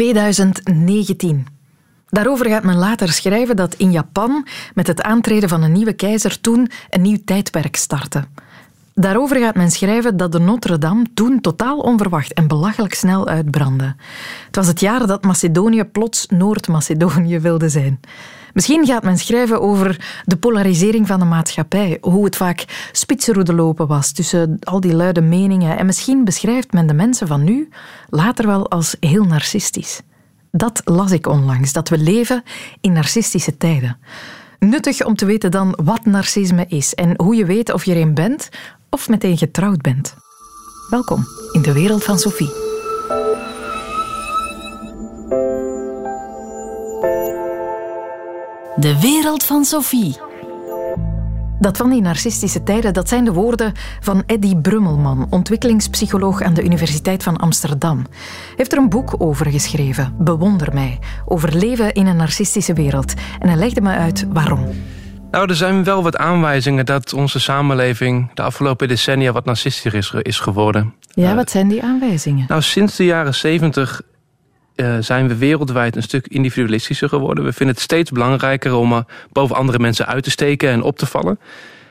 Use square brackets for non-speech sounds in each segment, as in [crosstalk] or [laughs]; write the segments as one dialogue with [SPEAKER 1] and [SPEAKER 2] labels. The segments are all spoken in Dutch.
[SPEAKER 1] 2019. Daarover gaat men later schrijven dat in Japan met het aantreden van een nieuwe keizer toen een nieuw tijdperk startte. Daarover gaat men schrijven dat de Notre-Dame toen totaal onverwacht en belachelijk snel uitbrandde. Het was het jaar dat Macedonië plots Noord-Macedonië wilde zijn. Misschien gaat men schrijven over de polarisering van de maatschappij, hoe het vaak spitsenroede lopen was tussen al die luide meningen. En misschien beschrijft men de mensen van nu later wel als heel narcistisch. Dat las ik onlangs, dat we leven in narcistische tijden. Nuttig om te weten dan wat narcisme is en hoe je weet of je er een bent of meteen getrouwd bent. Welkom in de wereld van Sophie. De wereld van Sophie. Dat van die narcistische tijden, dat zijn de woorden van Eddy Brummelman, ontwikkelingspsycholoog aan de Universiteit van Amsterdam. Hij heeft er een boek over geschreven, Bewonder mij, over leven in een narcistische wereld. En hij legde me uit waarom.
[SPEAKER 2] Nou, er zijn wel wat aanwijzingen dat onze samenleving de afgelopen decennia wat narcistischer is, is geworden.
[SPEAKER 1] Ja, wat zijn die aanwijzingen?
[SPEAKER 2] Nou, sinds de jaren zeventig uh, zijn we wereldwijd een stuk individualistischer geworden. We vinden het steeds belangrijker om boven andere mensen uit te steken en op te vallen.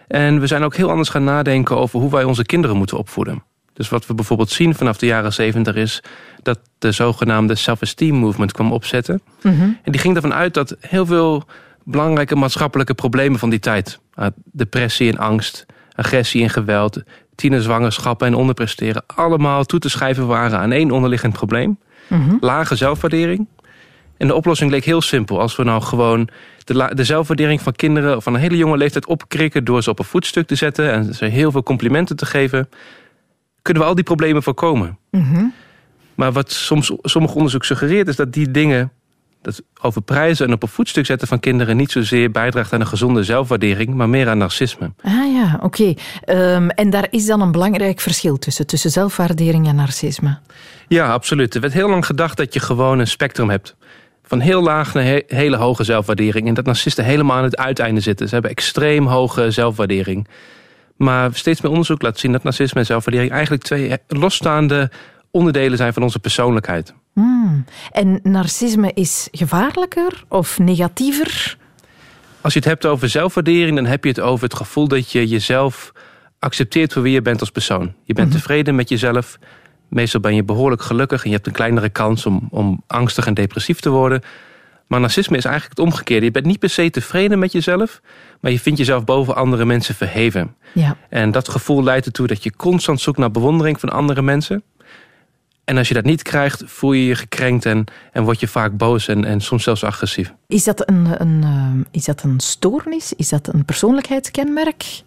[SPEAKER 2] En we zijn ook heel anders gaan nadenken over hoe wij onze kinderen moeten opvoeden. Dus wat we bijvoorbeeld zien vanaf de jaren zeventig is dat de zogenaamde self-esteem movement kwam opzetten. Mhm. En die ging ervan uit dat heel veel belangrijke maatschappelijke problemen van die tijd, uh, depressie en angst, agressie en geweld, tienerzwangerschappen en onderpresteren, allemaal toe te schrijven waren aan één onderliggend probleem. Mhm. Lage zelfwaardering. En de oplossing leek heel simpel. Als we nou gewoon de, de zelfwaardering van kinderen van een hele jonge leeftijd opkrikken... door ze op een voetstuk te zetten en ze heel veel complimenten te geven... kunnen we al die problemen voorkomen. Mhm. Maar wat soms sommige onderzoek suggereert is dat die dingen... dat over prijzen en op een voetstuk zetten van kinderen... niet zozeer bijdraagt aan een gezonde zelfwaardering... maar meer aan narcisme.
[SPEAKER 1] Ah ja, oké. Ehm, en daar is dan een belangrijk verschil tussen... tussen zelfwaardering en narcisme.
[SPEAKER 2] Ja, absoluut. Er werd heel lang gedacht dat je gewoon een spectrum hebt. Van heel laag naar hele hoge zelfwaardering. En dat narcisten helemaal aan het uiteinde zitten. Ze hebben extreem hoge zelfwaardering. Maar steeds meer onderzoek laat zien dat narcisme en zelfwaardering... eigenlijk twee losstaande onderdelen zijn van onze persoonlijkheid.
[SPEAKER 1] Hmm. En narcisme is gevaarlijker of negatiever?
[SPEAKER 2] Als je het hebt over zelfwaardering... dan heb je het over het gevoel dat je jezelf accepteert voor wie je bent als persoon. Je bent mhm. tevreden met jezelf Meestal ben je behoorlijk gelukkig en je hebt een kleinere kans om, om angstig en depressief te worden. Maar narcisme is eigenlijk het omgekeerde. Je bent niet per se tevreden met jezelf, maar je vindt jezelf boven andere mensen verheven. Ja. En dat gevoel leidt ertoe dat je constant zoekt naar bewondering van andere mensen. En als je dat niet krijgt, voel je je gekrenkt en, en word je vaak boos en, en soms zelfs agressief.
[SPEAKER 1] Is dat een, een, uh, is dat een stoornis? Is dat een persoonlijkheidskenmerk?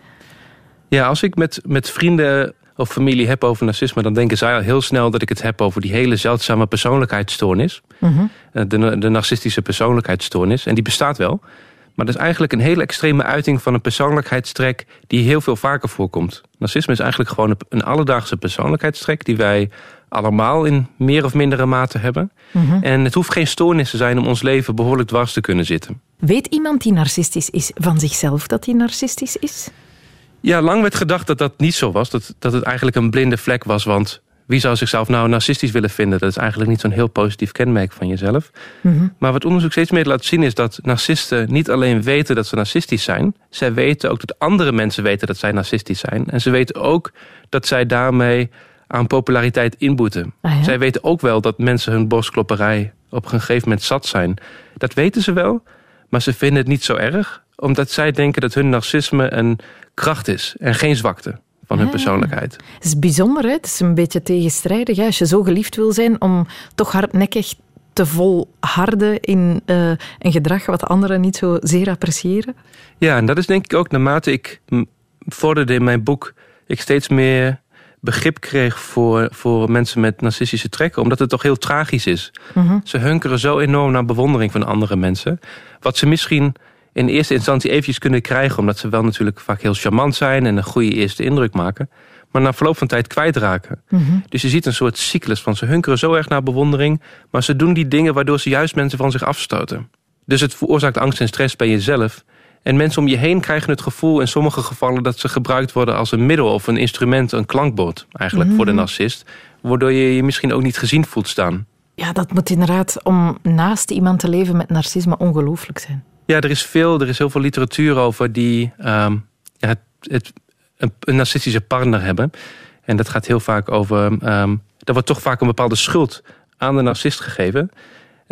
[SPEAKER 2] Ja, als ik met, met vrienden of familie heb over narcisme... dan denken zij al heel snel dat ik het heb over die hele zeldzame persoonlijkheidsstoornis. Mm de, de narcistische persoonlijkheidsstoornis. En die bestaat wel. Maar dat is eigenlijk een hele extreme uiting van een persoonlijkheidstrek... die heel veel vaker voorkomt. Narcisme is eigenlijk gewoon een alledaagse persoonlijkheidstrek... die wij allemaal in meer of mindere mate hebben. Mhm. En het hoeft geen stoornis te zijn om ons leven behoorlijk dwars te kunnen zitten.
[SPEAKER 1] Weet iemand die narcistisch is van zichzelf dat hij narcistisch is?
[SPEAKER 2] Ja, lang werd gedacht dat dat niet zo was. Dat, dat het eigenlijk een blinde vlek was. Want wie zou zichzelf nou narcistisch willen vinden? Dat is eigenlijk niet zo'n heel positief kenmerk van jezelf. Mhm. Maar wat onderzoek steeds meer laat zien is dat narcisten niet alleen weten dat ze narcistisch zijn. Zij weten ook dat andere mensen weten dat zij narcistisch zijn. En ze weten ook dat zij daarmee aan populariteit inboeten. Ah, zij weten ook wel dat mensen hun borstklopperij op een gegeven moment zat zijn. Dat weten ze wel, maar ze vinden het niet zo erg. Omdat zij denken dat hun narcisme een kracht is en geen zwakte van hun persoonlijkheid.
[SPEAKER 1] Het is bijzonder, hè? het is een beetje tegenstrijdig. Hè? Als je zo geliefd wil zijn om toch hardnekkig te volharden in uh, een gedrag wat anderen niet zo zeer appreciëren.
[SPEAKER 2] Ja, en dat is denk ik ook naarmate ik vorderde in mijn boek... ik steeds meer begrip kreeg voor, voor mensen met narcistische trekken. Omdat het toch heel tragisch is. Mhm. Ze hunkeren zo enorm naar bewondering van andere mensen. Wat ze misschien in eerste instantie eventjes kunnen krijgen... omdat ze wel natuurlijk vaak heel charmant zijn... en een goede eerste indruk maken... maar na verloop van tijd kwijtraken. Mm Dus je ziet een soort cyclus van ze hunkeren zo erg naar bewondering... maar ze doen die dingen waardoor ze juist mensen van zich afstoten. Dus het veroorzaakt angst en stress bij jezelf... En mensen om je heen krijgen het gevoel in sommige gevallen... dat ze gebruikt worden als een middel of een instrument, een klankbord... eigenlijk voor de mhm. narcist. Waardoor je je misschien ook niet gezien voelt staan.
[SPEAKER 1] ja, dat moet inderdaad om naast iemand te leven met narcisme ongelooflijk zijn.
[SPEAKER 2] Ja, er is veel, er is heel veel literatuur over die ehm, ja, het, het, een, een, narcistische partner hebben. En dat gaat heel vaak over. Um, er wordt toch vaak een bepaalde schuld aan de narcist gegeven.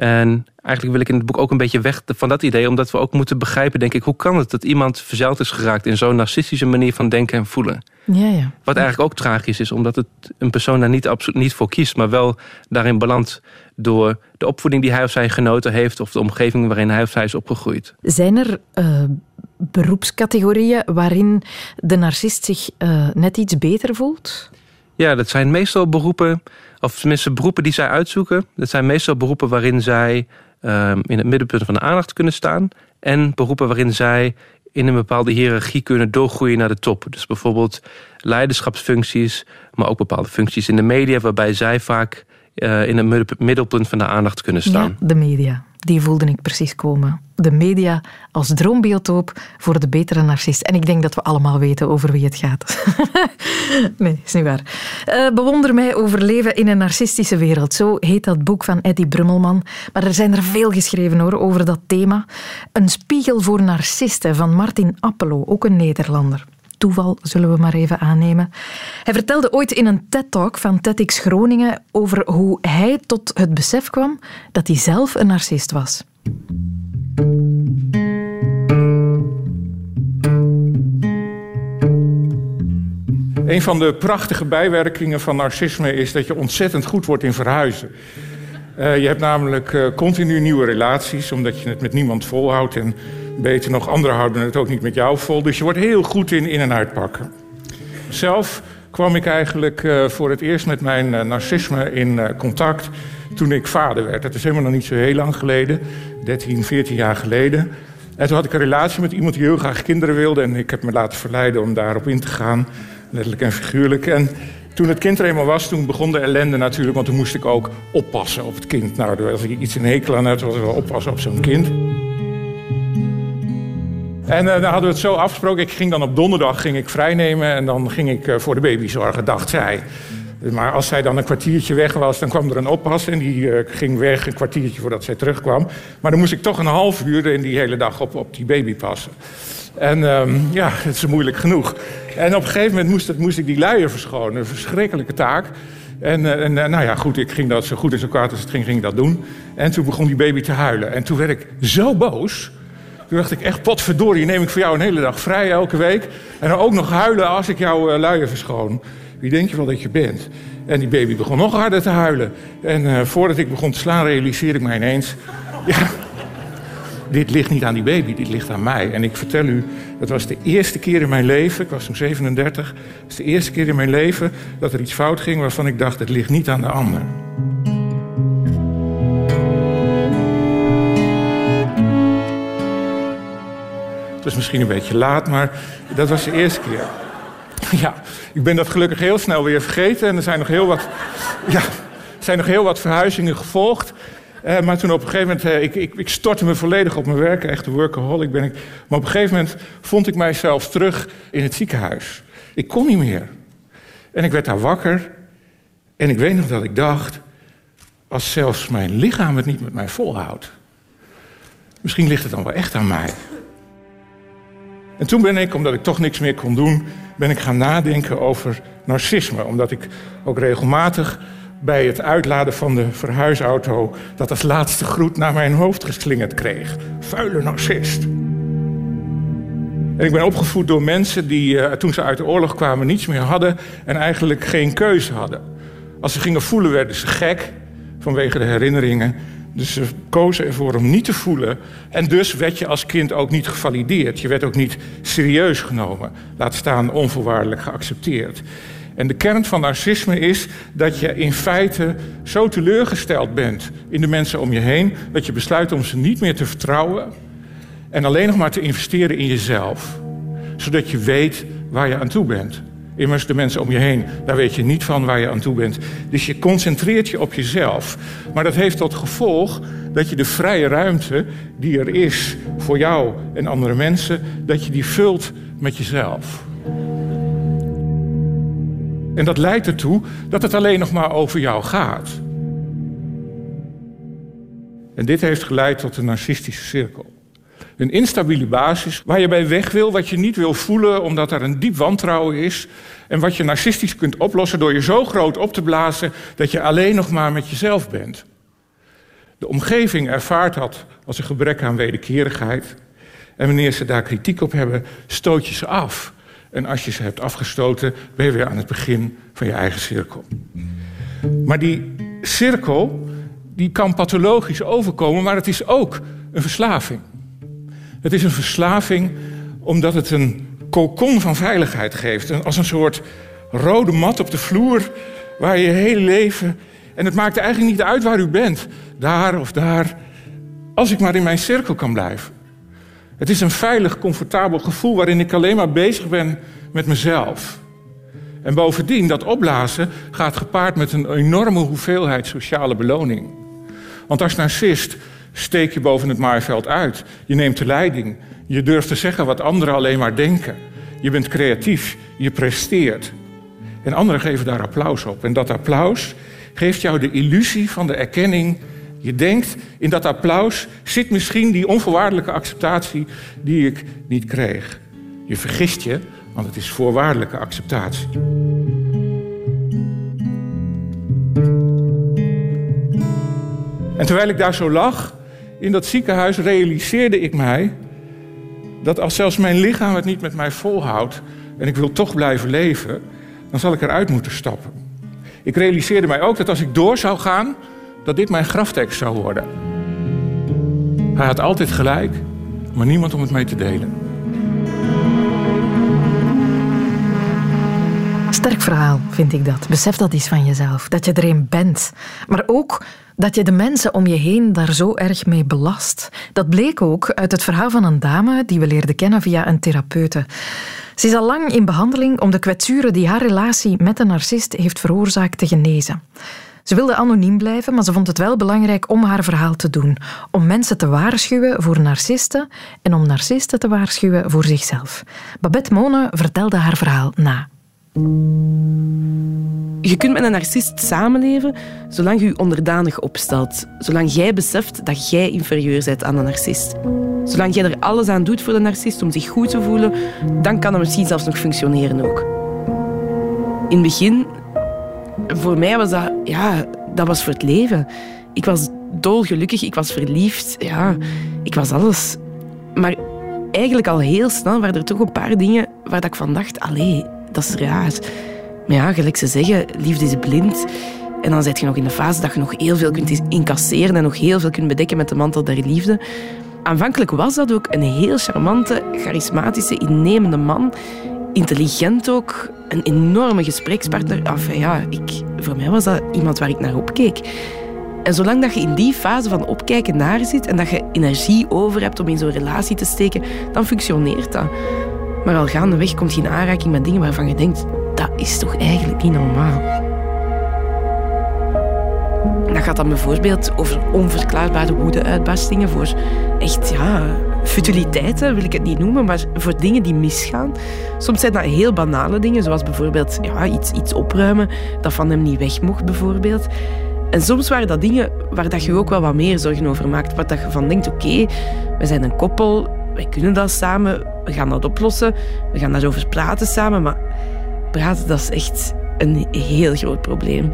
[SPEAKER 2] En eigenlijk wil ik in het boek ook een beetje weg van dat idee, omdat we ook moeten begrijpen, denk ik, hoe kan het dat iemand verzeild is geraakt in zo'n narcistische manier van denken en voelen.
[SPEAKER 1] Ja, ja.
[SPEAKER 2] Wat eigenlijk ook tragisch is, omdat het een persoon daar niet, absoluut niet voor kiest, maar wel daarin belandt door de opvoeding die hij of zij genoten heeft of de omgeving waarin hij of zij is opgegroeid.
[SPEAKER 1] Zijn er uh, beroepscategorieën waarin de narcist zich uh, net iets beter voelt?
[SPEAKER 2] Ja, dat zijn meestal beroepen, of tenminste beroepen die zij uitzoeken. Dat zijn meestal beroepen waarin zij uh, in het middenpunt van de aandacht kunnen staan. En beroepen waarin zij in een bepaalde hiërarchie kunnen doorgroeien naar de top. Dus bijvoorbeeld leiderschapsfuncties, maar ook bepaalde functies in de media, waarbij zij vaak uh, in het middelpunt van de aandacht kunnen staan.
[SPEAKER 1] De media. Die voelde ik precies komen. De media als droombiotoop voor de betere narcist. En ik denk dat we allemaal weten over wie het gaat. [laughs] nee, is niet waar. Uh, bewonder mij overleven in een narcistische wereld. Zo heet dat boek van Eddie Brummelman. Maar er zijn er veel geschreven hoor, over dat thema. Een spiegel voor narcisten van Martin Appelo, ook een Nederlander toeval, zullen we maar even aannemen. Hij vertelde ooit in een TED-talk van TEDx Groningen over hoe hij tot het besef kwam dat hij zelf een narcist was.
[SPEAKER 3] Een van de prachtige bijwerkingen van narcisme is dat je ontzettend goed wordt in verhuizen. Uh, je hebt namelijk uh, continu nieuwe relaties, omdat je het met niemand volhoudt. En beter nog, anderen houden het ook niet met jou vol. Dus je wordt heel goed in in- en uitpakken. Zelf kwam ik eigenlijk uh, voor het eerst met mijn narcisme in contact toen ik vader werd. Dat is helemaal nog niet zo heel lang geleden, 13, 14 jaar geleden. En toen had ik een relatie met iemand die heel graag kinderen wilde. En ik heb me laten verleiden om daarop in te gaan, letterlijk en figuurlijk. En toen het kind er eenmaal was, toen begon de ellende natuurlijk, want toen moest ik ook oppassen op het kind. Nou, als ik iets in hekel aan had, was ik wel oppassen op zo'n kind. En uh, dan hadden we het zo afgesproken. Ik ging dan op donderdag ging ik vrijnemen en dan ging ik uh, voor de baby zorgen, dacht zij. Maar als zij dan een kwartiertje weg was, dan kwam er een oppas en die uh, ging weg een kwartiertje voordat zij terugkwam. Maar dan moest ik toch een half uur in die hele dag op, op die baby passen. En um, ja, het is moeilijk genoeg. En op een gegeven moment moest, moest ik die luier verschonen. Een verschrikkelijke taak. En, en nou ja, goed, ik ging dat zo goed en zo kwaad als het ging, ging ik dat doen. En toen begon die baby te huilen. En toen werd ik zo boos. Toen dacht ik echt, potverdorie, neem ik voor jou een hele dag vrij elke week. En dan ook nog huilen als ik jouw uh, luier verschoon. Wie denk je wel dat je bent? En die baby begon nog harder te huilen. En uh, voordat ik begon te slaan, realiseerde ik mij ineens... [laughs] Ja, dit ligt niet aan die baby, dit ligt aan mij. En ik vertel u, dat was de eerste keer in mijn leven, ik was toen 37... het was de eerste keer in mijn leven dat er iets fout ging... waarvan ik dacht, het ligt niet aan de ander. Het was misschien een beetje laat, maar dat was de eerste keer. Ja, ik ben dat gelukkig heel snel weer vergeten. En er zijn nog heel wat, ja, zijn nog heel wat verhuizingen gevolgd. Uh, maar toen op een gegeven moment, uh, ik, ik, ik, stortte me volledig op mijn werk, echt een workaholic ben ik. Maar op een gegeven moment vond ik mijzelf terug in het ziekenhuis. Ik kon niet meer. En ik werd daar wakker. En ik weet nog dat ik dacht, als zelfs mijn lichaam het niet met mij volhoudt. Misschien ligt het dan wel echt aan mij. En toen ben ik, omdat ik toch niks meer kon doen, ben ik gaan nadenken over narcisme. Omdat ik ook regelmatig bij het uitladen van de verhuisauto dat als laatste groet naar mijn hoofd geslingerd kreeg. Vuile narcist. En ik ben opgevoed door mensen die uh, toen ze uit de oorlog kwamen niets meer hadden en eigenlijk geen keuze hadden. Als ze gingen voelen werden ze gek vanwege de herinneringen. Dus ze kozen ervoor om niet te voelen. En dus werd je als kind ook niet gevalideerd. Je werd ook niet serieus genomen. Laat staan onvoorwaardelijk geaccepteerd. En de kern van narcisme is dat je in feite zo teleurgesteld bent in de mensen om je heen dat je besluit om ze niet meer te vertrouwen en alleen nog maar te investeren in jezelf, zodat je weet waar je aan toe bent. Immers, de mensen om je heen, daar weet je niet van waar je aan toe bent. Dus je concentreert je op jezelf. Maar dat heeft tot gevolg dat je de vrije ruimte die er is voor jou en andere mensen, dat je die vult met jezelf. En dat leidt ertoe dat het alleen nog maar over jou gaat. En dit heeft geleid tot een narcistische cirkel. Een instabiele basis waar je bij weg wil, wat je niet wil voelen omdat er een diep wantrouwen is. En wat je narcistisch kunt oplossen door je zo groot op te blazen dat je alleen nog maar met jezelf bent. De omgeving ervaart dat als een gebrek aan wederkerigheid. En wanneer ze daar kritiek op hebben, stoot je ze af. En als je ze hebt afgestoten, ben je weer aan het begin van je eigen cirkel. Maar die cirkel, die kan pathologisch overkomen, maar het is ook een verslaving. Het is een verslaving omdat het een kokon van veiligheid geeft. Als een soort rode mat op de vloer waar je je hele leven... En het maakt eigenlijk niet uit waar u bent. Daar of daar. Als ik maar in mijn cirkel kan blijven. Het is een veilig, comfortabel gevoel waarin ik alleen maar bezig ben met mezelf. En bovendien, dat opblazen gaat gepaard met een enorme hoeveelheid sociale beloning. Want als narcist steek je boven het maaiveld uit. Je neemt de leiding. Je durft te zeggen wat anderen alleen maar denken. Je bent creatief. Je presteert. En anderen geven daar applaus op. En dat applaus geeft jou de illusie van de erkenning. Je denkt, in dat applaus zit misschien die onvoorwaardelijke acceptatie die ik niet kreeg. Je vergist je, want het is voorwaardelijke acceptatie. En terwijl ik daar zo lag in dat ziekenhuis, realiseerde ik mij dat als zelfs mijn lichaam het niet met mij volhoudt en ik wil toch blijven leven, dan zal ik eruit moeten stappen. Ik realiseerde mij ook dat als ik door zou gaan, dat dit mijn graftekst zou worden. Hij had altijd gelijk, maar niemand om het mee te delen.
[SPEAKER 1] Sterk verhaal, vind ik dat. Besef dat eens van jezelf, dat je er een bent. Maar ook dat je de mensen om je heen daar zo erg mee belast. Dat bleek ook uit het verhaal van een dame die we leerden kennen via een therapeute. Ze is al lang in behandeling om de kwetsuren die haar relatie met een narcist heeft veroorzaakt te genezen. Ze wilde anoniem blijven, maar ze vond het wel belangrijk om haar verhaal te doen. Om mensen te waarschuwen voor narcisten en om narcisten te waarschuwen voor zichzelf. Babette Mone vertelde haar verhaal na.
[SPEAKER 4] Je kunt met een narcist samenleven zolang je je onderdanig opstelt. Zolang jij beseft dat jij inferieur bent aan de narcist. Zolang jij er alles aan doet voor de narcist om zich goed te voelen, dan kan het misschien zelfs nog functioneren ook. In het begin, voor mij was dat, ja, dat was voor het leven. Ik was dolgelukkig, ik was verliefd, ja, ik was alles. Maar eigenlijk al heel snel waren er toch een paar dingen waar ik van dacht, dat is raar. Maar ja, gelijk ze zeggen, liefde is blind. En dan zit je nog in de fase dat je nog heel veel kunt incasseren en nog heel veel kunt bedekken met de mantel der liefde. Aanvankelijk was dat ook een heel charmante, charismatische, innemende man. Intelligent ook, een enorme gesprekspartner. Enfin, ja, ik, voor mij was dat iemand waar ik naar opkeek. En zolang dat je in die fase van opkijken naar zit en dat je energie over hebt om in zo'n relatie te steken, dan functioneert dat. Maar al gaandeweg komt je in aanraking met dingen waarvan je denkt, dat is toch eigenlijk niet normaal. Dat gaat dan bijvoorbeeld over onverklaarbare woede-uitbarstingen voor echt, ja, futiliteiten wil ik het niet noemen, maar voor dingen die misgaan. Soms zijn dat heel banale dingen, zoals bijvoorbeeld ja, iets, iets opruimen dat van hem niet weg mocht, bijvoorbeeld. En soms waren dat dingen waar dat je ook wel wat meer zorgen over maakt. Waar dat je van denkt, oké, we zijn een koppel, wij kunnen dat samen, we gaan dat oplossen, we gaan daarover praten samen, maar praten, dat is echt een heel groot probleem.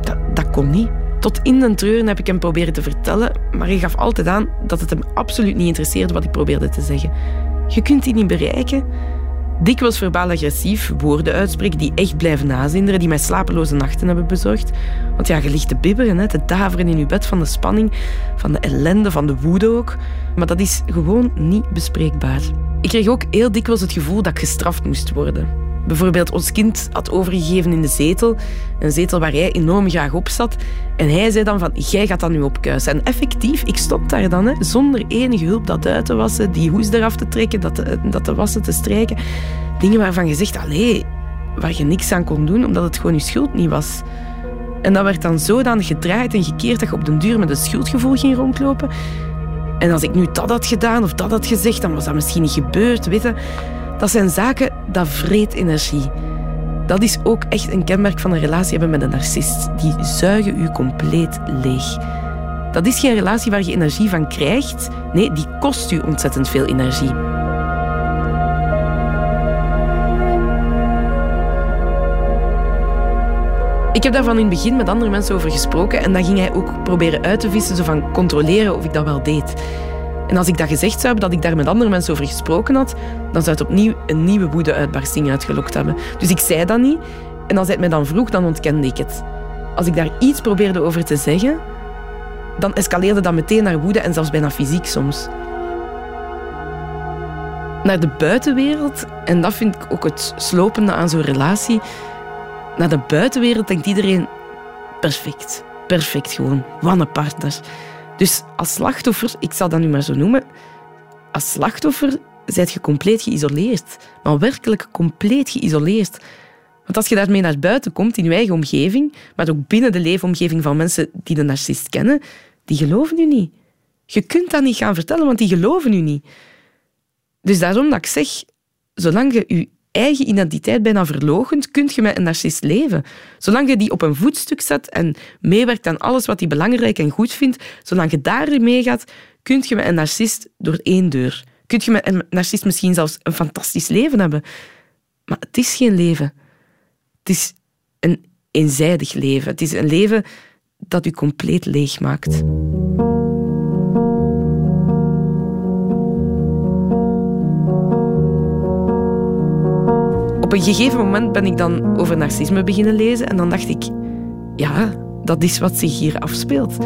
[SPEAKER 4] Dat, dat kon niet. Tot in den treuren heb ik hem proberen te vertellen, maar hij gaf altijd aan dat het hem absoluut niet interesseerde wat ik probeerde te zeggen. Je kunt die niet bereiken. Dikwijls verbaal agressief, woorden uitspreken die echt blijven nazinderen, die mij slapeloze nachten hebben bezorgd. Want ja, je ligt te bibberen, te daveren in je bed van de spanning, van de ellende, van de woede ook. Maar dat is gewoon niet bespreekbaar. Ik kreeg ook heel dikwijls het gevoel dat ik gestraft moest worden bijvoorbeeld ons kind had overgegeven in de zetel. Een zetel waar hij enorm graag op zat. En hij zei dan van, jij gaat dat nu opkuisen. En effectief, ik stond daar dan, hè, zonder enige hulp dat uit te wassen, die hoes eraf te trekken, dat te, dat te wassen, te strijken. Dingen waarvan je zegt, allee, waar je niks aan kon doen, omdat het gewoon je schuld niet was. En dat werd dan zodanig gedraaid en gekeerd dat je op den duur met een schuldgevoel ging rondlopen. En als ik nu dat had gedaan of dat had gezegd, dan was dat misschien niet gebeurd, weet Dat zijn zaken dat vreet energie. Dat is ook echt een kenmerk van een relatie hebben met een narcist. Die zuigen u compleet leeg. Dat is geen relatie waar je energie van krijgt. Nee, die kost u ontzettend veel energie. Ik heb daarvan in het begin met andere mensen over gesproken en dan ging hij ook proberen uit te vissen, zo van controleren of ik dat wel deed. En als ik dat gezegd zou hebben, dat ik daar met andere mensen over gesproken had, dan zou het opnieuw een nieuwe woede-uitbarsting uitgelokt hebben. Dus ik zei dat niet. En als hij het mij dan vroeg, dan ontkende ik het. Als ik daar iets probeerde over te zeggen, dan escaleerde dat meteen naar woede en zelfs bijna fysiek soms. Naar de buitenwereld, en dat vind ik ook het slopende aan zo'n relatie, naar de buitenwereld denkt iedereen perfect. Perfect gewoon. Wat een partner. Dus als slachtoffer, ik zal dat nu maar zo noemen, als slachtoffer zijt je compleet geïsoleerd. Maar werkelijk compleet geïsoleerd. Want als je daarmee naar buiten komt, in je eigen omgeving, maar ook binnen de leefomgeving van mensen die de narcist kennen, die geloven u niet. Je kunt dat niet gaan vertellen, want die geloven u niet. Dus daarom dat ik zeg, zolang je je eigen identiteit bijna verlogend, kun je met een narcist leven. Zolang je die op een voetstuk zet en meewerkt aan alles wat hij belangrijk en goed vindt, zolang je daarin meegaat, kun je met een narcist door één deur. Kun je met een narcist misschien zelfs een fantastisch leven hebben. Maar het is geen leven. Het is een eenzijdig leven. Het is een leven dat u compleet leeg maakt. Op een gegeven moment ben ik dan over narcisme beginnen lezen en dan dacht ik, ja, dat is wat zich hier afspeelt.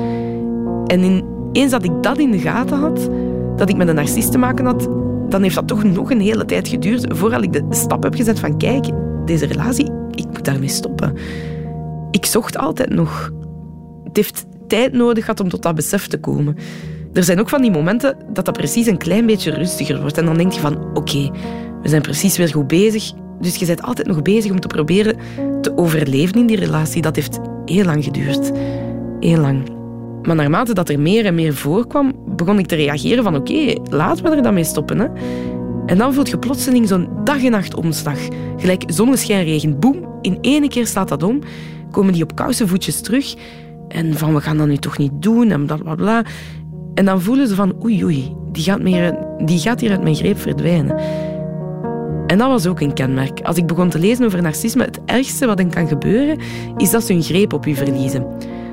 [SPEAKER 4] En eens dat ik dat in de gaten had, dat ik met een narcist te maken had, dan heeft dat toch nog een hele tijd geduurd voordat ik de stap heb gezet van kijk, deze relatie, ik moet daarmee stoppen. Ik zocht altijd nog. Het heeft tijd nodig gehad om tot dat besef te komen. Er zijn ook van die momenten dat dat precies een klein beetje rustiger wordt. En dan denk je van, oké, we zijn precies weer goed bezig. Dus je bent altijd nog bezig om te proberen te overleven in die relatie. Dat heeft heel lang geduurd. Heel lang. Maar naarmate dat er meer en meer voorkwam, begon ik te reageren van oké, laten we er dan mee stoppen. Hè. En dan voelt je plotseling zo'n dag en nacht omslag. Gelijk zonneschijnregen, boem, in één keer staat dat om. Komen die op koude voetjes terug. En van, we gaan dat nu toch niet doen, en bla bla bla. En dan voelen ze van, oei oei, die gaat, meer, die gaat hier uit mijn greep verdwijnen. En dat was ook een kenmerk. Als ik begon te lezen over narcisme, het ergste wat hen kan gebeuren, is dat ze hun greep op je verliezen.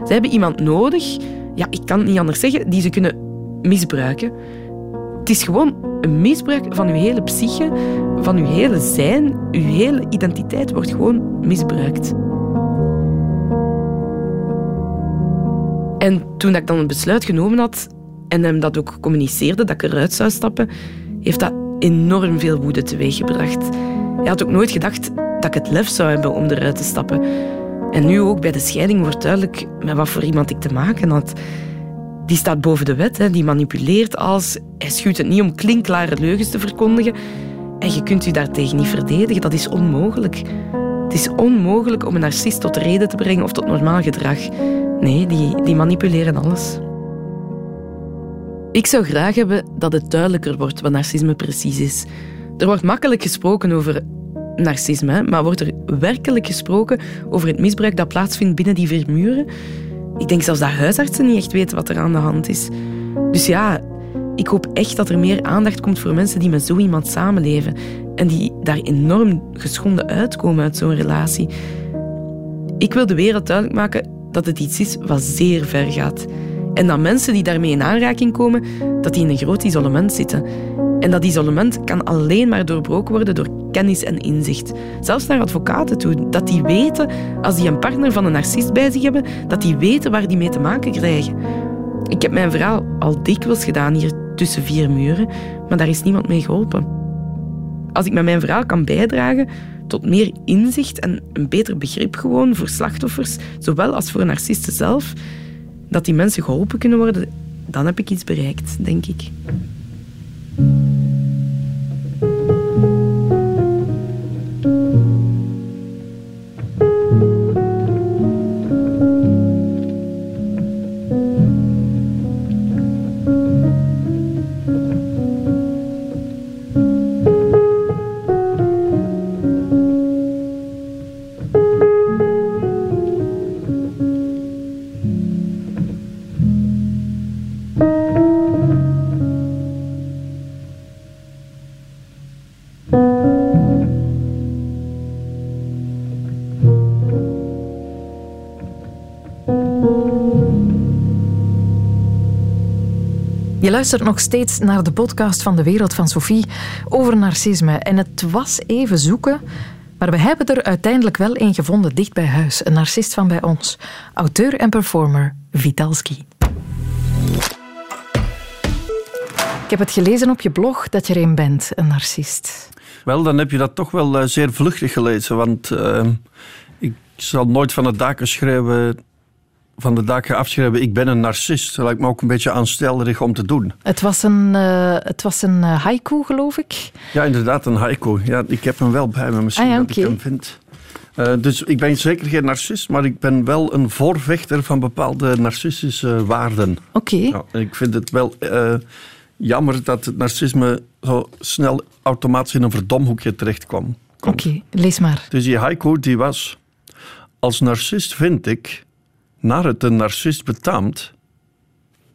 [SPEAKER 4] Ze hebben iemand nodig, ja, ik kan het niet anders zeggen, die ze kunnen misbruiken. Het is gewoon een misbruik van uw hele psyche, van uw hele zijn. Uw hele identiteit wordt gewoon misbruikt. En toen ik dan een besluit genomen had en hem dat ook communiceerde, dat ik eruit zou stappen, heeft dat enorm veel woede teweeggebracht. Hij had ook nooit gedacht dat ik het lef zou hebben om eruit te stappen. En nu ook bij de scheiding wordt duidelijk met wat voor iemand ik te maken had. Die staat boven de wet, hè. die manipuleert als... Hij schuwt het niet om klinkklare leugens te verkondigen. En je kunt je daartegen niet verdedigen. Dat is onmogelijk. Het is onmogelijk om een narcist tot reden te brengen of tot normaal gedrag. Nee, die, die manipuleren alles. Ik zou graag hebben dat het duidelijker wordt wat narcisme precies is. Er wordt makkelijk gesproken over narcisme, maar wordt er werkelijk gesproken over het misbruik dat plaatsvindt binnen die vier muren? Ik denk zelfs dat huisartsen niet echt weten wat er aan de hand is. Dus ja, ik hoop echt dat er meer aandacht komt voor mensen die met zo iemand samenleven en die daar enorm geschonden uitkomen uit zo'n relatie. Ik wil de wereld duidelijk maken dat het iets is wat zeer ver gaat. En dat mensen die daarmee in aanraking komen, dat die in een groot isolement zitten. En dat isolement kan alleen maar doorbroken worden door kennis en inzicht. Zelfs naar advocaten toe. Dat die weten, als die een partner van een narcist bij zich hebben, dat die weten waar die mee te maken krijgen. Ik heb mijn verhaal al dikwijls gedaan hier tussen vier muren, maar daar is niemand mee geholpen. Als ik met mijn verhaal kan bijdragen tot meer inzicht en een beter begrip gewoon voor slachtoffers, zowel als voor narcisten zelf, dat die mensen geholpen kunnen worden, dan heb ik iets bereikt, denk ik.
[SPEAKER 1] Je luistert nog steeds naar de podcast van de Wereld van Sophie over narcisme. En het was even zoeken, maar we hebben er uiteindelijk wel een gevonden dicht bij huis. Een narcist van bij ons. Auteur en performer Vitalski. Ik heb het gelezen op je blog dat je er een bent, een narcist.
[SPEAKER 5] Wel, dan heb je dat toch wel eh, zeer vluchtig gelezen. Want uh, ik zal nooit van de daken schrijven van de daken afschrijven, ik ben een narcist. Dat lijkt me ook een beetje aanstellerig om te doen.
[SPEAKER 1] Het was een, uh, het was een haiku, geloof ik?
[SPEAKER 5] Ja, inderdaad, een haiku. Ja, ik heb hem wel bij me, misschien ah, ja, dat ik hem vind. Uh, dus ik ben zeker geen narcist, maar ik ben wel een voorvechter van bepaalde narcistische waarden.
[SPEAKER 1] Oké. Okay.
[SPEAKER 5] Ja, ik vind het wel uh, jammer dat het narcisme zo snel automatisch in een verdomhoekje terecht kwam.
[SPEAKER 1] Oké, okay, lees maar.
[SPEAKER 5] Dus die haiku die was... Als narcist vind ik naar het een narcist betaamt.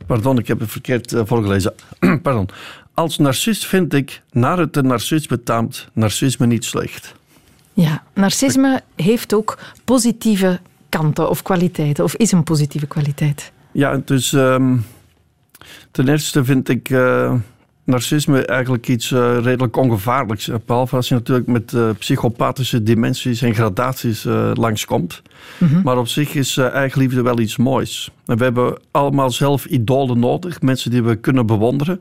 [SPEAKER 5] Pardon, ik heb het verkeerd uh, voorgelezen. [clears throat] Pardon. Als narcist vind ik, naar het een narcist betaamt, narcisme niet slecht.
[SPEAKER 1] Ja, narcisme heeft ook positieve kanten of kwaliteiten, of is een positieve kwaliteit.
[SPEAKER 5] Ja, dus um, ten eerste vind ik uh, narcisme eigenlijk iets uh, redelijk ongevaarlijks. Behalve als je natuurlijk met uh, psychopathische dimensies en gradaties uh, langskomt. Mm Maar op zich is eigenliefde wel iets moois. En we hebben allemaal zelf idolen nodig, mensen die we kunnen bewonderen.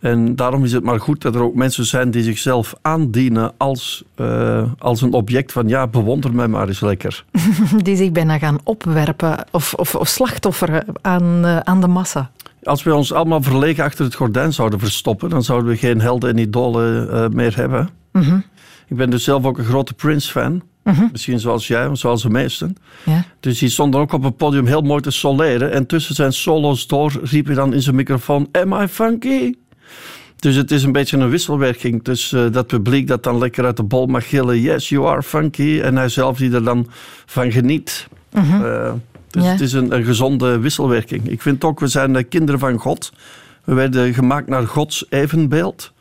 [SPEAKER 5] En daarom is het maar goed dat er ook mensen zijn die zichzelf aandienen als, als een object van ja, bewonder mij maar eens lekker. [laughs]
[SPEAKER 1] die zich bijna gaan opwerpen of, of, of slachtofferen aan, aan de massa.
[SPEAKER 5] Als we ons allemaal verlegen achter het gordijn zouden verstoppen, dan zouden we geen helden en idolen uh, meer hebben. Mhm. Ik ben dus zelf ook een grote Prince-fan. Mhm. Misschien zoals jij, zoals de meesten. Ja. Dus die stond dan ook op het podium heel mooi te soleren. En tussen zijn solo's door riep hij dan in zijn microfoon: Am I funky? Dus het is een beetje een wisselwerking. Dus uh, dat publiek dat dan lekker uit de bol mag gillen: Yes, you are funky. En hij zelf die er dan van geniet. Mm dus het is een, een, gezonde wisselwerking. Ik vind ook, we zijn kinderen van God. We werden gemaakt naar Gods evenbeeld.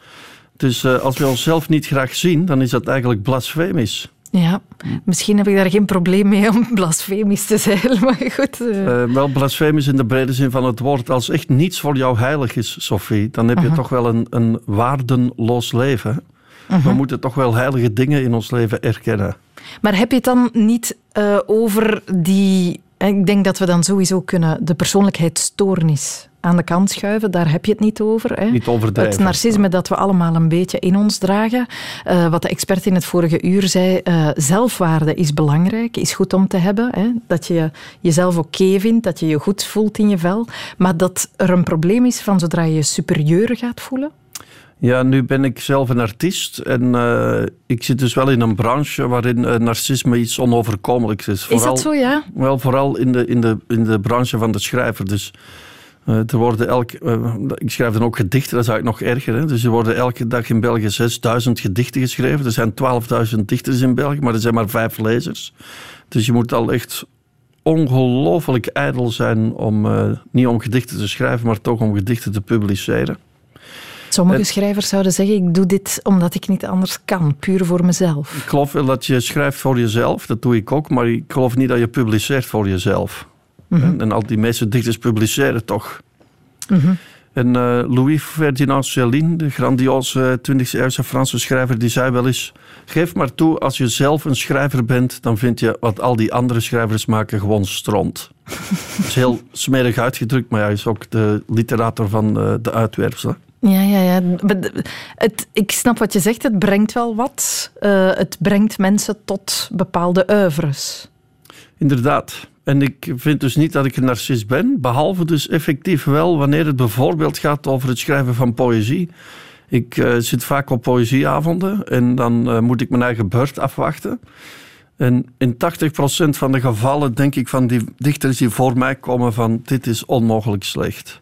[SPEAKER 5] Dus uh, als we onszelf niet graag zien, dan is dat eigenlijk blasfemisch.
[SPEAKER 1] Ja, misschien heb ik daar geen probleem mee om [laughs] blasfemisch te zijn, [laughs] maar goed. Uh...
[SPEAKER 5] wel blasfemisch in de brede zin van het woord. Als echt niets voor jou heilig is, Sophie, dan heb je uh-huh. toch wel een, een waardenloos leven. We uh-huh. moeten toch wel heilige dingen in ons leven erkennen.
[SPEAKER 1] Maar heb je het dan niet over die ik denk dat we dan sowieso kunnen de persoonlijkheidsstoornis aan de kant schuiven. Daar heb je het niet over. Hè.
[SPEAKER 5] Niet
[SPEAKER 1] Het narcisme dat we allemaal een beetje in ons dragen. Uh, wat de expert in het vorige uur zei, uh, zelfwaarde is belangrijk, is goed om te hebben. Hè. Dat je jezelf oké vindt, dat je je goed voelt in je vel. Maar dat er een probleem is van zodra je je superieur gaat voelen.
[SPEAKER 5] Ja, nu ben ik zelf een artiest en uh, ik zit dus wel in een branche waarin uh, narcisme iets onoverkomelijks is.
[SPEAKER 1] Vooral, is dat zo, ja?
[SPEAKER 5] Wel, vooral in de, in de, in de branche van de schrijver. Dus uh, er worden elk, ik schrijf dan ook gedichten, dat is eigenlijk nog erger. Hè? Dus er worden elke dag in België 6000 gedichten geschreven. Er zijn 12.000 dichters in België, maar er zijn maar vijf lezers. Dus je moet al echt ongelooflijk ijdel zijn om niet om gedichten te schrijven, maar toch om gedichten te publiceren.
[SPEAKER 1] Sommige schrijvers zouden zeggen, ik doe dit omdat ik niet anders kan, puur voor mezelf.
[SPEAKER 5] Ik geloof wel dat je schrijft voor jezelf, dat doe ik ook, maar ik geloof niet dat je publiceert voor jezelf. Mhm. en, al die meeste dichters publiceren toch. Mhm. En uh, Louis Ferdinand Céline, de grandioze 20e eeuwse Franse schrijver, die zei wel eens: Geef maar toe, als je zelf een schrijver bent, dan vind je wat al die andere schrijvers maken gewoon stront. [laughs] Dat is heel smerig uitgedrukt, maar hij is ook de literator van uh, de uitwerpselen.
[SPEAKER 1] Ja, ja, ja. Ik snap wat je zegt. Het brengt wel wat. Uh, het brengt mensen tot bepaalde oeuvres.
[SPEAKER 5] Inderdaad. En ik vind dus niet dat ik een narcist ben, behalve dus effectief wel wanneer het bijvoorbeeld gaat over het schrijven van poëzie. Ik uh, zit vaak op poëzieavonden en dan uh, moet ik mijn eigen beurt afwachten. En in 80% van de gevallen denk ik van die dichters die voor mij komen van dit is onmogelijk slecht.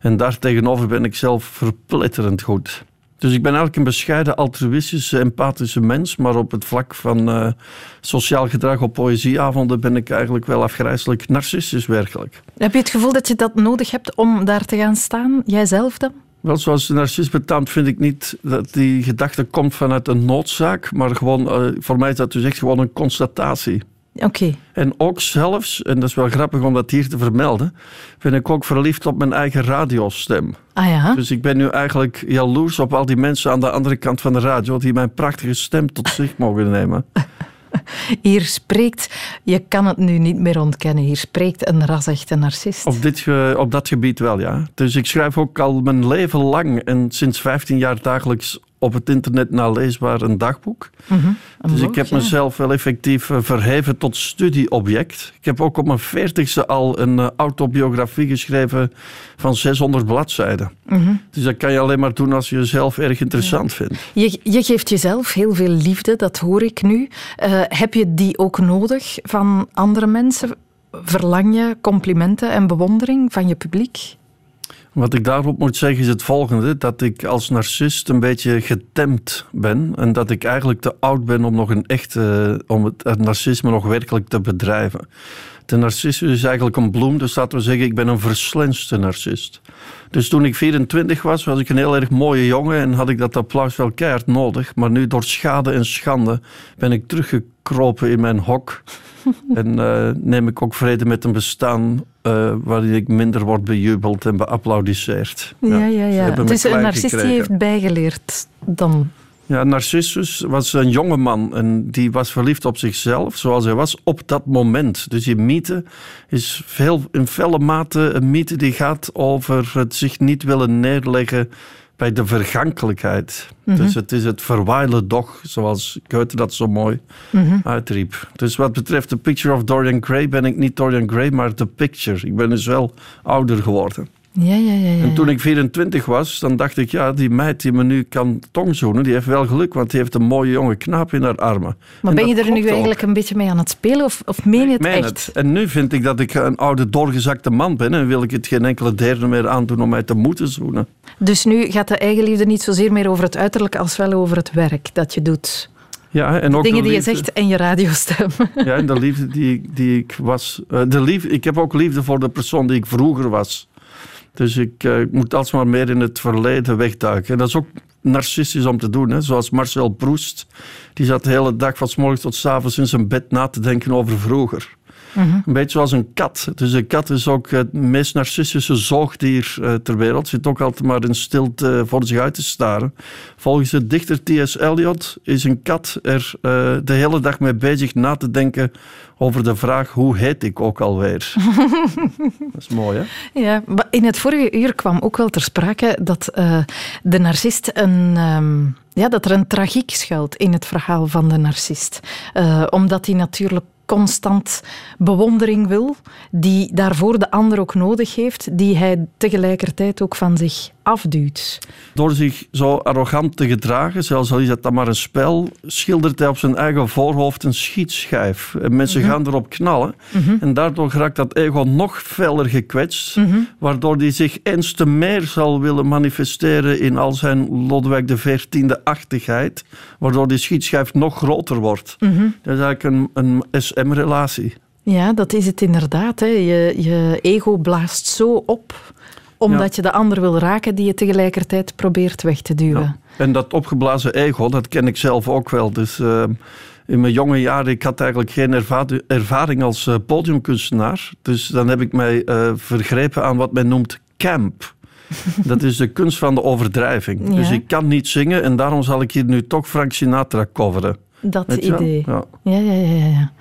[SPEAKER 5] En daartegenover ben ik zelf verpletterend goed. Dus ik ben eigenlijk een bescheiden, altruïstische, empathische mens. Maar op het vlak van uh, sociaal gedrag op poëzieavonden ben ik eigenlijk wel afgrijzelijk narcistisch werkelijk.
[SPEAKER 1] Heb je het gevoel dat je dat nodig hebt om daar te gaan staan, jijzelf dan?
[SPEAKER 5] Wel, zoals de narcist betaamt, vind ik niet dat die gedachte komt vanuit een noodzaak. Maar gewoon, uh, voor mij is dat dus echt gewoon een constatatie.
[SPEAKER 1] Oké.
[SPEAKER 5] En ook zelfs, en dat is wel grappig om dat hier te vermelden, ben ik ook verliefd op mijn eigen radiostem.
[SPEAKER 1] Ah ja?
[SPEAKER 5] Dus ik ben nu eigenlijk jaloers op al die mensen aan de andere kant van de radio die mijn prachtige stem tot zich [laughs] mogen nemen.
[SPEAKER 1] Hier spreekt, je kan het nu niet meer ontkennen, hier spreekt een ras-echte narcist.
[SPEAKER 5] Op, dit, op dat gebied wel, ja. Dus ik schrijf ook al mijn leven lang en sinds 15 jaar dagelijks op het internet naleesbaar een dagboek.
[SPEAKER 1] Een
[SPEAKER 5] Dus ik heb
[SPEAKER 1] ja.
[SPEAKER 5] mezelf wel effectief eh, verheven tot studieobject. Ik heb ook op mijn veertigste al een eh, autobiografie geschreven van 600 bladzijden.
[SPEAKER 1] Mhm.
[SPEAKER 5] Dus dat kan je alleen maar doen als je jezelf erg interessant vindt.
[SPEAKER 1] Je, je geeft jezelf heel veel liefde, dat hoor ik nu. Eh, heb je die ook nodig van andere mensen? Verlang je complimenten en bewondering van je publiek?
[SPEAKER 5] Wat ik daarop moet zeggen is het volgende: dat ik als narcist een beetje getemd ben. En dat ik eigenlijk te oud ben om nog een echte, om het, het narcisme nog werkelijk te bedrijven. De narcisme is eigenlijk een bloem, dus laten we zeggen, ik ben een verslenste narcist. Dus toen ik 24 was, was ik een heel erg mooie jongen en had ik dat applaus wel keihard nodig. Maar nu door schade en schande ben ik teruggekropen in mijn hok. [laughs] en eh, neem ik ook vrede met een bestaan eh, waarin ik minder word bejubeld en beapplaudisseerd.
[SPEAKER 1] Ja, ja, ja. Het is een
[SPEAKER 5] klein
[SPEAKER 1] narcist die
[SPEAKER 5] gekregen.
[SPEAKER 1] heeft bijgeleerd dan.
[SPEAKER 5] Ja, Narcissus was een jonge man en die was verliefd op zichzelf zoals hij was op dat moment. Dus die mythe is veel, in felle mate een mythe die gaat over het zich niet willen neerleggen bij de vergankelijkheid. Dus het is het verwijlen doch, zoals Goethe dat zo mooi uitriep. Dus wat betreft de picture of Dorian Gray ben ik niet Dorian Gray, maar de picture. Ik ben dus wel ouder geworden.
[SPEAKER 1] Ja, ja, ja. ja,
[SPEAKER 5] En toen ik 24 was, dan dacht ik, ja, die meid die me nu kan tongzoenen, die heeft wel geluk, want die heeft een mooie jonge knaap in haar armen.
[SPEAKER 1] Maar
[SPEAKER 5] En
[SPEAKER 1] ben je er nu
[SPEAKER 5] ook.
[SPEAKER 1] eigenlijk een beetje mee aan het spelen of, of meen je het
[SPEAKER 5] meen
[SPEAKER 1] echt?
[SPEAKER 5] het. En nu vind ik dat ik een oude, doorgezakte man ben en wil ik het geen enkele derde meer aandoen om mij te moeten zoenen.
[SPEAKER 1] Dus nu gaat de eigenliefde niet zozeer meer over het uiterlijk als wel over het werk dat je doet.
[SPEAKER 5] Ja, en ook
[SPEAKER 1] Dingen die je zegt en je radiostem.
[SPEAKER 5] Ja, en de liefde die, die ik was. eh, De liefde, ik heb ook liefde voor de persoon die ik vroeger was. Dus ik eh, moet alsmaar meer in het verleden wegduiken. En dat is ook narcistisch om te doen. Hè? Zoals Marcel Proust. Die zat de hele dag van s morgens tot s avonds in zijn bed na te denken over vroeger. Een beetje zoals een kat. Dus een kat is ook het meest narcistische zoogdier eh, ter wereld. Zit ook altijd maar in stilte voor zich uit te staren. Volgens de dichter T.S. Eliot is een kat er eh, de hele dag mee bezig na te denken over de vraag hoe heet ik ook alweer. [laughs] dat is mooi, hè?
[SPEAKER 1] Ja, maar in het vorige uur kwam ook wel ter sprake dat eh, de narcist een... ehm, ja, dat er een tragiek schuilt in het verhaal van de narcist. Eh, omdat hij natuurlijk constant bewondering wil, die daarvoor de ander ook nodig heeft, die hij tegelijkertijd ook van zich afduwt.
[SPEAKER 5] Door zich zo arrogant te gedragen, zelfs al is dat dan maar een spel, schildert hij op zijn eigen voorhoofd een schietschijf. En mensen gaan erop knallen. En daardoor raakt dat ego nog feller gekwetst, waardoor hij zich eens te meer zal willen manifesteren in al zijn Lodewijk XIV-achtigheid, waardoor die schietschijf nog groter wordt. Dat is eigenlijk een, een SM-relatie.
[SPEAKER 1] Ja, dat is het inderdaad. Hè. Je, je ego blaast zo op omdat je de ander wil raken die je tegelijkertijd probeert weg te duwen.
[SPEAKER 5] Ja. En dat opgeblazen ego, dat ken ik zelf ook wel. Dus eh, in mijn jonge jaren, ik had eigenlijk geen erva- ervaring als eh, podiumkunstenaar. Dus dan heb ik mij eh, vergrepen aan wat men noemt camp. [laughs] Dat is de kunst van de overdrijving.
[SPEAKER 1] Ja.
[SPEAKER 5] Dus ik kan niet zingen en daarom zal ik hier nu toch Frank Sinatra coveren.
[SPEAKER 1] Dat idee.
[SPEAKER 5] Ja.
[SPEAKER 1] Ja, ja, ja.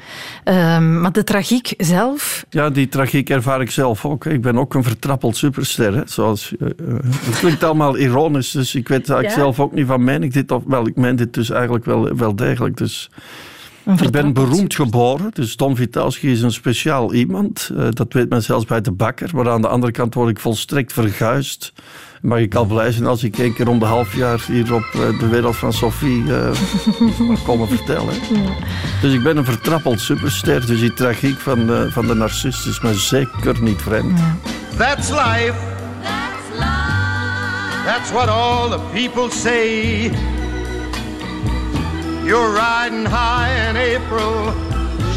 [SPEAKER 1] Ehm, maar de tragiek zelf,
[SPEAKER 5] Ja, die tragiek ervaar ik zelf ook. Ik ben ook een vertrappeld superster. Hè. Zoals, eh, eh, het klinkt allemaal ironisch, dus ik weet eigenlijk
[SPEAKER 1] Ja?
[SPEAKER 5] zelf ook niet van meen ik dit. Of, wel, ik meen dit dus eigenlijk wel, wel degelijk. Dus ik ben beroemd geboren, dus Don Vitalski is een speciaal iemand. Eh, dat weet men zelfs bij de bakker. Maar aan de andere kant word ik volstrekt verguisd. Mag ik al blij zijn als ik één keer om de half jaar hier op eh, de wereld van Sophie eh, [laughs] mag komen vertellen. Dus ik ben een vertrappeld superster. Dus die tragiek van, de van de narcist is me zeker niet vreemd.
[SPEAKER 6] That's life. That's what all the people say. You're riding high in April,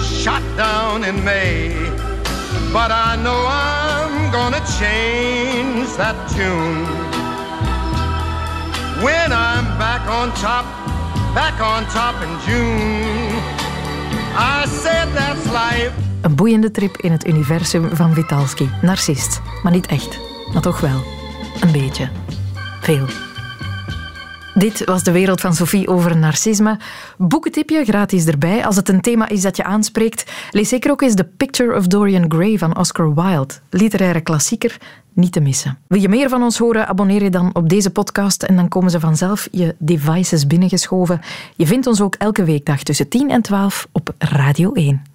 [SPEAKER 6] shot down in May. But I know I'm gonna change that tune. When I'm back on top, back on top in June. I said that's life.
[SPEAKER 1] Een boeiende trip in het universum van Vitalski. Narcist, maar niet echt. Maar toch wel. Een beetje. Veel. Dit was de wereld van Sophie over narcisme. Boekentipje gratis erbij. Als het een thema is dat je aanspreekt, lees zeker ook eens The Picture of Dorian Gray van Oscar Wilde. Literaire klassieker, niet te missen. Wil je meer van ons horen? Abonneer je dan op deze podcast en dan komen ze vanzelf je devices binnengeschoven. Je vindt ons ook elke weekdag tussen 10 en 12 op Radio 1.